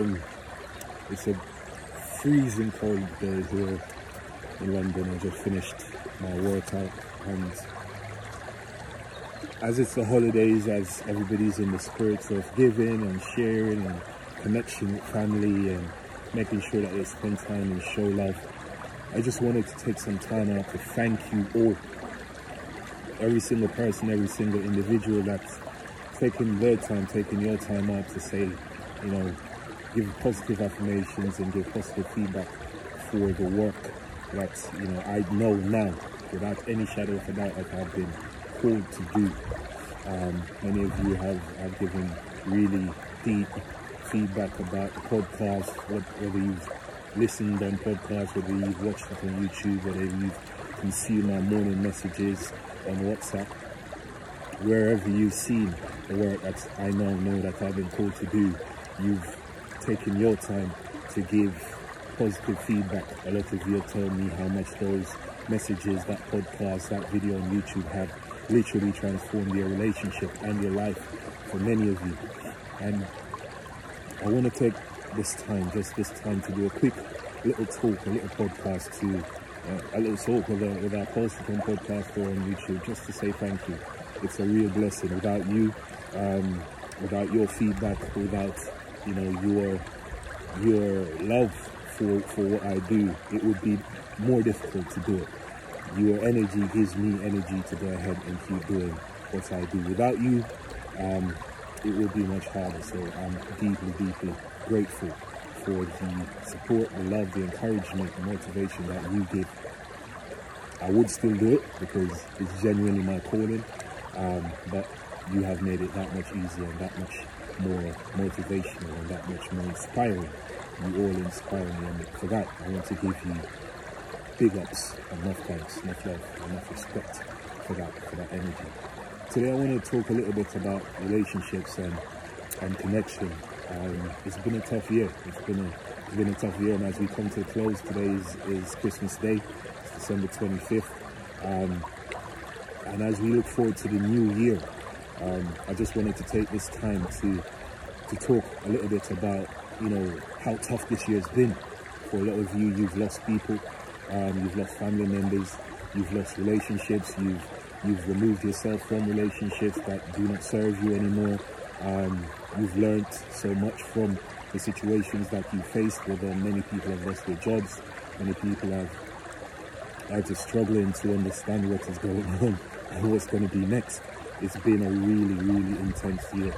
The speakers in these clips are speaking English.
Um, it's a freezing cold day here in London. I just finished my workout and as it's the holidays, as everybody's in the spirit of giving and sharing and connection with family and making sure that they spend time and show love, I just wanted to take some time out to thank you all. Every single person, every single individual that's taking their time, taking your time out to say, you know, give positive affirmations and give positive feedback for the work that, you know, I know now without any shadow of a doubt that I've been called to do. Um, many of you have, have given really deep feedback about the podcast, whether you've listened on podcasts, whether you've watched it on YouTube, whether you've consumed my morning messages on WhatsApp, wherever you've seen the work that I now know that I've been called to do, you've taken your time to give positive feedback. A lot of you have told me how much those messages, that podcast, that video on YouTube have literally transformed your relationship and your life for many of you. And I want to take this time, just this time, to do a quick little talk, a little podcast to uh, a little talk with, a, with our post on podcast or on YouTube, just to say thank you. It's a real blessing. Without you, um, without your feedback, without you know your your love for for what I do, it would be more difficult to do it. Your energy gives me energy to go ahead and keep doing what I do. Without you, um, it would be much harder. So I'm deeply, deeply grateful for the support, the love, the encouragement, the motivation that you give. I would still do it because it's genuinely my calling, um, but you have made it that much easier and that much more motivational and that much more inspiring. You all inspire me, and for that, I want to give you big ups, enough thanks, enough love, enough respect for that, for that energy. Today I want to talk a little bit about relationships and, and connection. Um, it's been a tough year. It's been a it's been a tough year, and as we come to a close, today is, is Christmas Day, it's December 25th, um, and as we look forward to the new year, um, I just wanted to take this time to to talk a little bit about you know how tough this year's been. For a lot of you, you've lost people, um, you've lost family members, you've lost relationships, you've you've removed yourself from relationships that do not serve you anymore. Um, you've learned so much from the situations that you faced, whether many people have lost their jobs, many people have are just struggling to understand what is going on and what's going to be next. It's been a really, really intense year.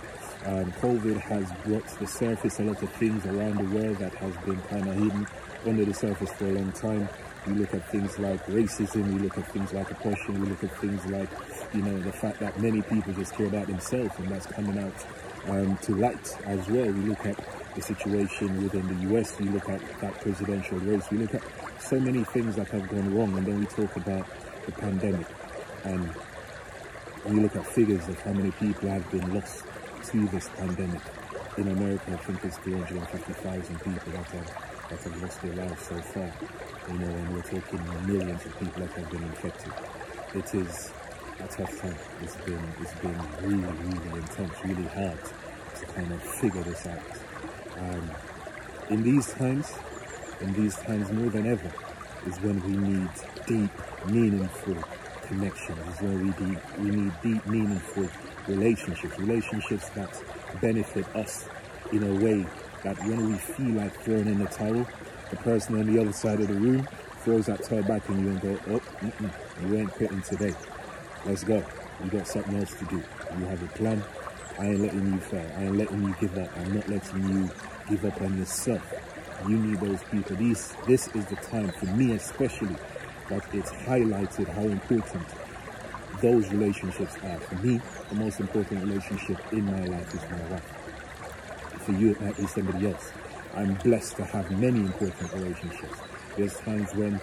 Um, COVID has brought to the surface a lot of things around the world that has been kind of hidden under the surface for a long time. We look at things like racism, we look at things like oppression, we look at things like, you know, the fact that many people just care about themselves and that's coming out um, to light as well. We look at the situation within the US, we look at that presidential race, we look at so many things that have gone wrong and then we talk about the pandemic and we look at figures of how many people have been lost to this pandemic. In America, I think it's 350,000 people that have that have lost their lives so far. You know, and we're talking millions of people that have been infected. It is a tough time. It's been it's been really, really intense, really hard to kind of figure this out. Um, in these times, in these times more than ever, is when we need deep, meaningful connections. Is when we deep, we need deep, meaningful relationships. Relationships that benefit us in a way that when we feel like throwing in the towel, the person on the other side of the room throws that towel back in you and go, oh, mm-mm, you ain't quitting today. Let's go. You got something else to do. You have a plan. I ain't letting you fail. I ain't letting you give up. I'm not letting you give up on yourself. You need those people. These, this is the time for me especially that it's highlighted how important those relationships are. For me, the most important relationship in my life is my wife for you, it might be somebody else. I'm blessed to have many important relationships. There's times when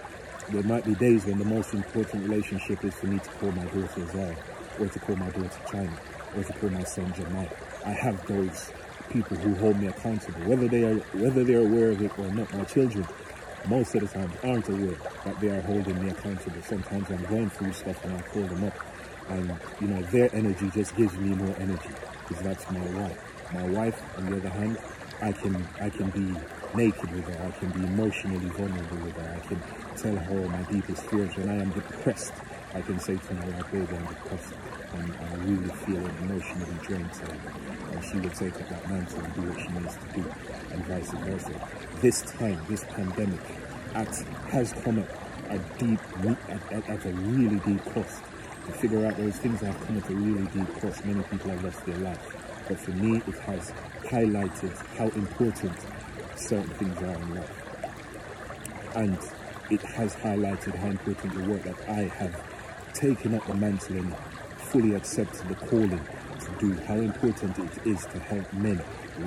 there might be days when the most important relationship is for me to call my daughter Zara, or to call my daughter China, or to call my son Jamal. I have those people who hold me accountable, whether they are whether they're aware of it or not. My children, most of the time, aren't aware that they are holding me accountable. Sometimes I'm going through stuff and I call them up, and you know their energy just gives me more energy because that's my wife. My wife, on the other hand, I can I can be naked with her. I can be emotionally vulnerable with her. I can tell her all my deepest fears. When I am depressed, I can say to her, like, baby, I'm depressed. And I really feel emotionally drained today. And she will take up that mantle and do what she needs to do, and vice versa. This time, this pandemic, at, has come at a deep, at, at, at a really deep cost. To figure out those things that have come at a really deep cost. Many people have lost their life. But for me, it has highlighted how important certain things are in life. And it has highlighted how important the work that I have taken up the mantle and fully accepted the calling to do, how important it is to help men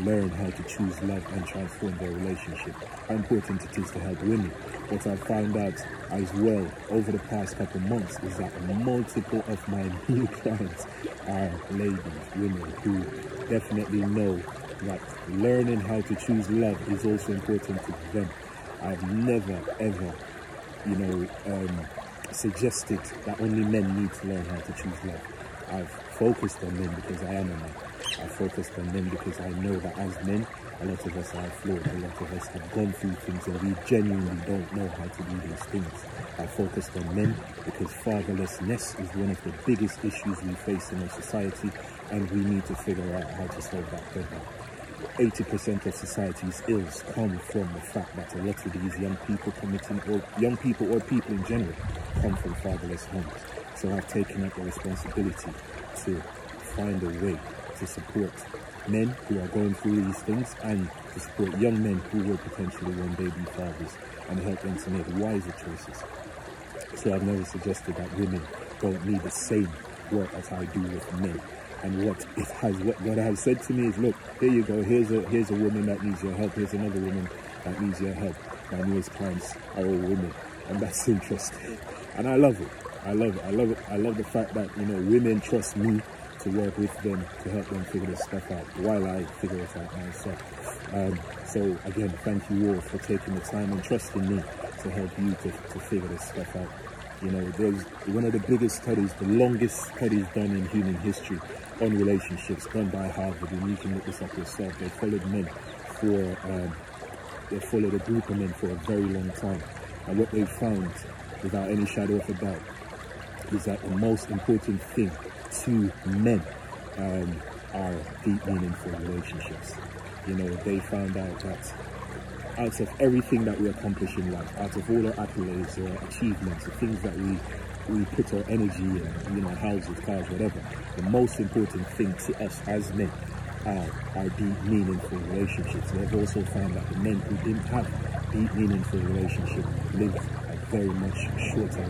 learn how to choose love and transform their relationship, how important it is to help women. What I found out as well over the past couple months is that multiple of my new clients are ladies, women who definitely know that learning how to choose love is also important to them. I've never ever, you know, um, suggested that only men need to learn how to choose love. I've focused on men because I am a man. I focused on men because I know that as men, a lot of us are flawed. A lot of us have gone through things and we genuinely don't know how to do these things. I focused on men because fatherlessness is one of the biggest issues we face in our society and we need to figure out how to solve that problem. 80% of society's ills come from the fact that a lot of these young people committing, or young people or people in general, come from fatherless homes. So I've taken up the responsibility to find a way to support men who are going through these things and to support young men who will potentially one day be fathers and help them to make wiser choices. So I've never suggested that women don't need the same work as I do with men. And what it has, what, what has said to me is, look, here you go. Here's a here's a woman that needs your help. Here's another woman that needs your help. My newest clients are all women, and that's interesting. And I love it. I love it. I love it. I love the fact that you know women trust me to work with them to help them figure this stuff out while I figure it out myself. Um, so again, thank you all for taking the time and trusting me to help you to, to figure this stuff out. You know, there's one of the biggest studies, the longest studies done in human history on relationships done by Harvard, and you can look this up yourself. They followed men for, um, they followed a group of men for a very long time. And what they found, without any shadow of a doubt, is that the most important thing to men um, are deep, meaningful relationships. You know, they found out that out of everything that we accomplish in life, out of all our accolades or achievements, the things that we we put our energy in, you know, houses, cars, whatever, the most important thing to us as men are our deep, meaningful relationships. They've also found that the men who didn't have deep, meaningful relationships lived a very much shorter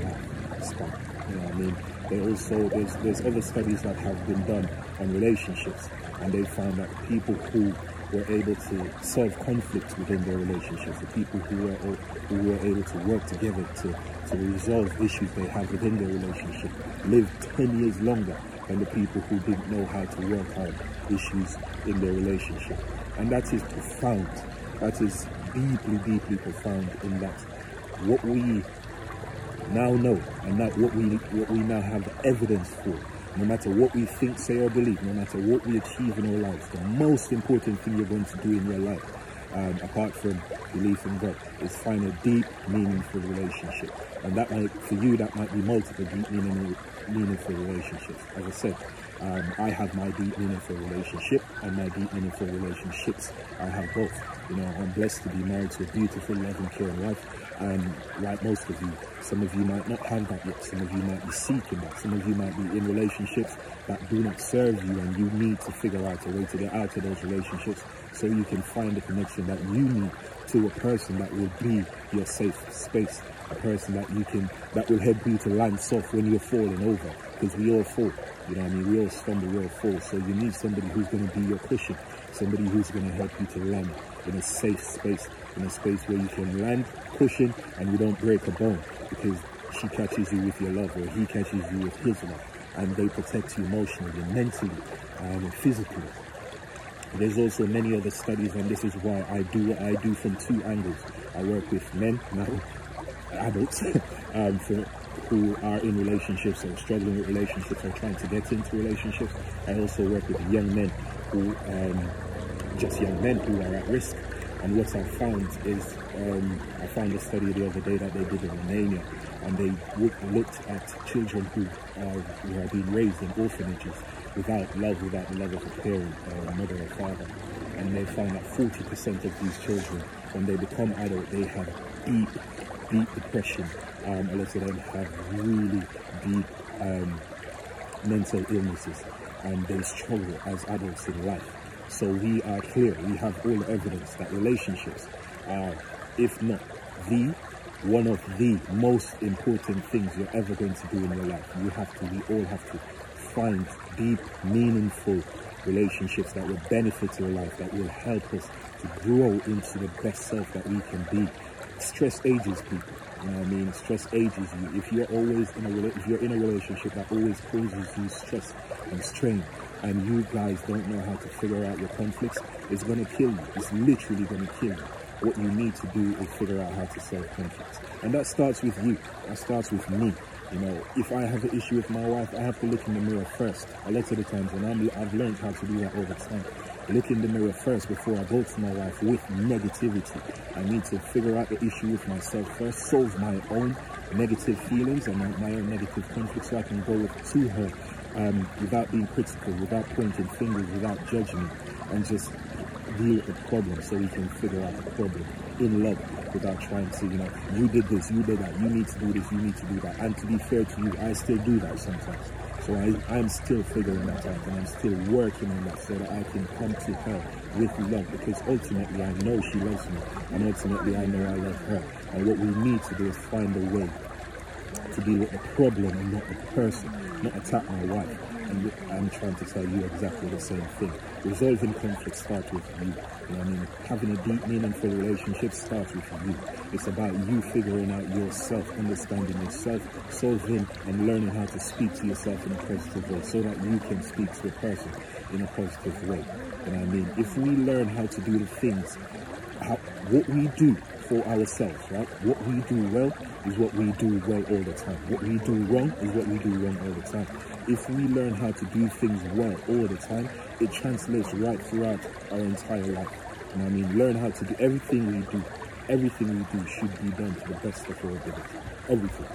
lifespan. You know what I mean? They also there's there's other studies that have been done on relationships, and they found that people who were able to solve conflicts within their relationships, the people who were who were able to work together to, to resolve issues they have within their relationship, lived 10 years longer than the people who didn't know how to work out issues in their relationship. And that is profound. That is deeply, deeply profound in that what we now know and that what we what we now have the evidence for no matter what we think, say, or believe, no matter what we achieve in our lives, the most important thing you're going to do in your life, um, apart from belief in God, is find a deep, meaningful relationship. And that might, for you, that might be multiple deep, meaningful relationships. As I said, um, I have my deep, meaningful relationship, and my deep, meaningful relationships, I have both. You know, I'm blessed to be married to a beautiful, loving, caring wife. And like most of you, some of you might not have that yet. Some of you might be seeking that. Some of you might be in relationships that do not serve you, and you need to figure out a way to get out of those relationships so you can find the connection that you need to a person that will be your safe space, a person that you can that will help you to land soft when you're falling over. Because we all fall, you know what I mean? We all stumble, we all fall. So you need somebody who's going to be your cushion, somebody who's going to help you to land in a safe space, in a space where you can land, cushion, and you don't break a bone because she catches you with your love or he catches you with his love. And they protect you emotionally, mentally, um, and physically. There's also many other studies, and this is why I do what I do from two angles. I work with men, now adults, um, for, who are in relationships or struggling with relationships or trying to get into relationships. I also work with young men who um, just young men who are at risk. And what I found is, um, I found a study the other day that they did in Romania, and they looked at children who are, who are being raised in orphanages without love, without the love of a parent, or a mother or father. And they found that 40% of these children, when they become adult, they have deep, deep depression. Um, a lot of them have really deep um, mental illnesses, and they struggle as adults in life. So we are clear, we have all the evidence that relationships are, if not the, one of the most important things you're ever going to do in your life. You have to, we all have to find deep, meaningful relationships that will benefit your life, that will help us to grow into the best self that we can be. Stress ages people. You know what I mean? Stress ages you. If you're always in a if you're in a relationship that always causes you stress and strain, and you guys don't know how to figure out your conflicts, it's gonna kill you. It's literally gonna kill you. What you need to do is figure out how to solve conflicts. And that starts with you. That starts with me. You know, if I have an issue with my wife, I have to look in the mirror first. A lot of the times, and I'm, I've learned how to do that over time. Look in the mirror first before I go to my wife with negativity. I need to figure out the issue with myself first, solve my own negative feelings and my own negative conflicts so I can go to her um, without being critical, without pointing fingers, without judging, and just deal with the problem so we can figure out the problem in love without trying to, you know, you did this, you did that, you need to do this, you need to do that. And to be fair to you, I still do that sometimes. So I, I'm still figuring that out and I'm still working on that so that I can come to her with love because ultimately I know she loves me and ultimately I know I love her. And what we need to do is find a way to deal with the problem and not the person, not attack my wife. I'm trying to tell you exactly the same thing. Resolving conflict starts with you. You know I mean? Having a deep, meaningful relationship starts with you. It's about you figuring out yourself, understanding yourself, solving and learning how to speak to yourself in a positive way so that you can speak to a person in a positive way. You know I mean? If we learn how to do the things, what we do for ourselves, right? What we do well is what we do well all the time. What we do wrong is what we do wrong all the time. If we learn how to do things well all the time, it translates right throughout our entire life. You know what I mean? Learn how to do everything we do. Everything we do should be done to the best of our ability. Everything.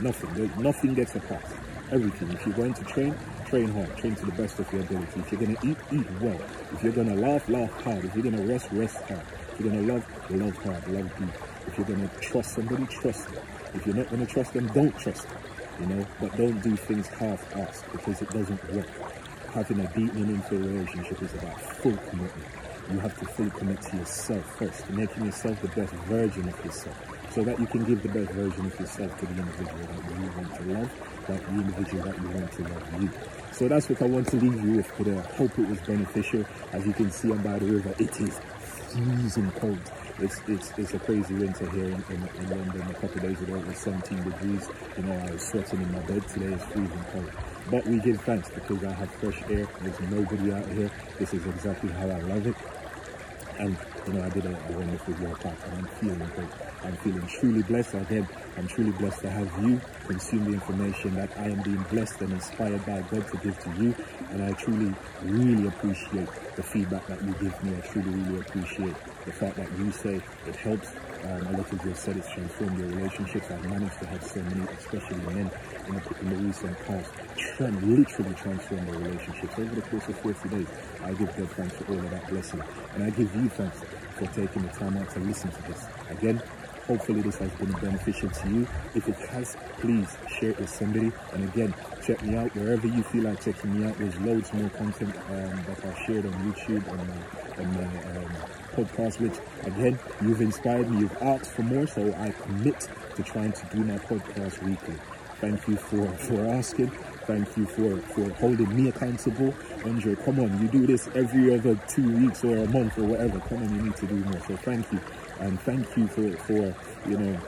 Nothing. Nothing gets a pass. Everything. If you're going to train, train hard. Train to the best of your ability. If you're going to eat, eat well. If you're going to laugh, laugh hard. If you're going to rest, rest hard. If you're going to love, love hard, love deep. If you're going to trust somebody, trust them. If you're not going to trust them, don't trust them. You know, but don't do things half-assed because it doesn't work. Having a deep, meaningful relationship is about full commitment. You have to fully commit to yourself first, making yourself the best version of yourself, so that you can give the best version of yourself to the individual that you want to love, that the individual that you want to love you. So that's what I want to leave you with today. I hope it was beneficial. As you can see, I'm by the river. It is freezing cold. It's, it's, it's a crazy winter here in, in, in London. A couple days ago it was 17 degrees. You know, I was sweating in my bed. Today it's freezing cold. But we give thanks because I have fresh air. There's nobody out here. This is exactly how I love it. And, you know, I did a, a wonderful workout and I'm feeling great. I'm feeling truly blessed. Again, I'm truly blessed to have you consume the information that I am being blessed and inspired by God to give to you. And I truly, really appreciate the feedback that you give me. I truly, really appreciate the fact that you say it helps. Um, a lot of you have said it's transformed your relationships. I've managed to have so many, especially men in the, in the recent past, trend, literally transform their relationships. Over the course of 40 days, I give God thanks for all of that blessing. And I give you thanks for taking the time out to listen to this. Again, Hopefully this has been beneficial to you. If it has, please share it with somebody. And again, check me out wherever you feel like checking me out. There's loads more content um, that I've shared on YouTube and my, and my um, podcast, which again, you've inspired me. You've asked for more, so I commit to trying to do my podcast weekly. Thank you for, for asking. Thank you for, for holding me accountable. Andre, come on, you do this every other two weeks or a month or whatever. Come on, you need to do more. So thank you. And thank you for, for you know,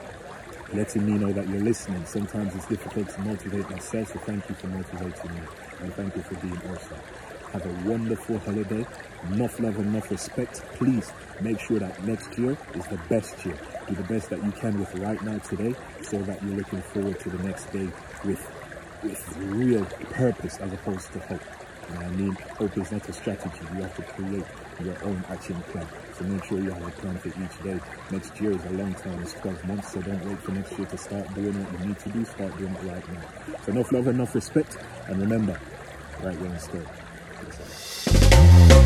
letting me know that you're listening. Sometimes it's difficult to motivate myself, so thank you for motivating me. And thank you for being awesome. Have a wonderful holiday. Enough love and enough respect. Please make sure that next year is the best year. Do the best that you can with right now today so that you're looking forward to the next day with, with real purpose as opposed to hope. You what I mean? Hope is not a strategy. You have to create your own action plan. So make sure you have a plan for each day. Next year is a long time. It's 12 months. So don't wait for next year to start doing what you need to do. Start doing it right now. So enough love, enough respect. And remember, right way and Thank you.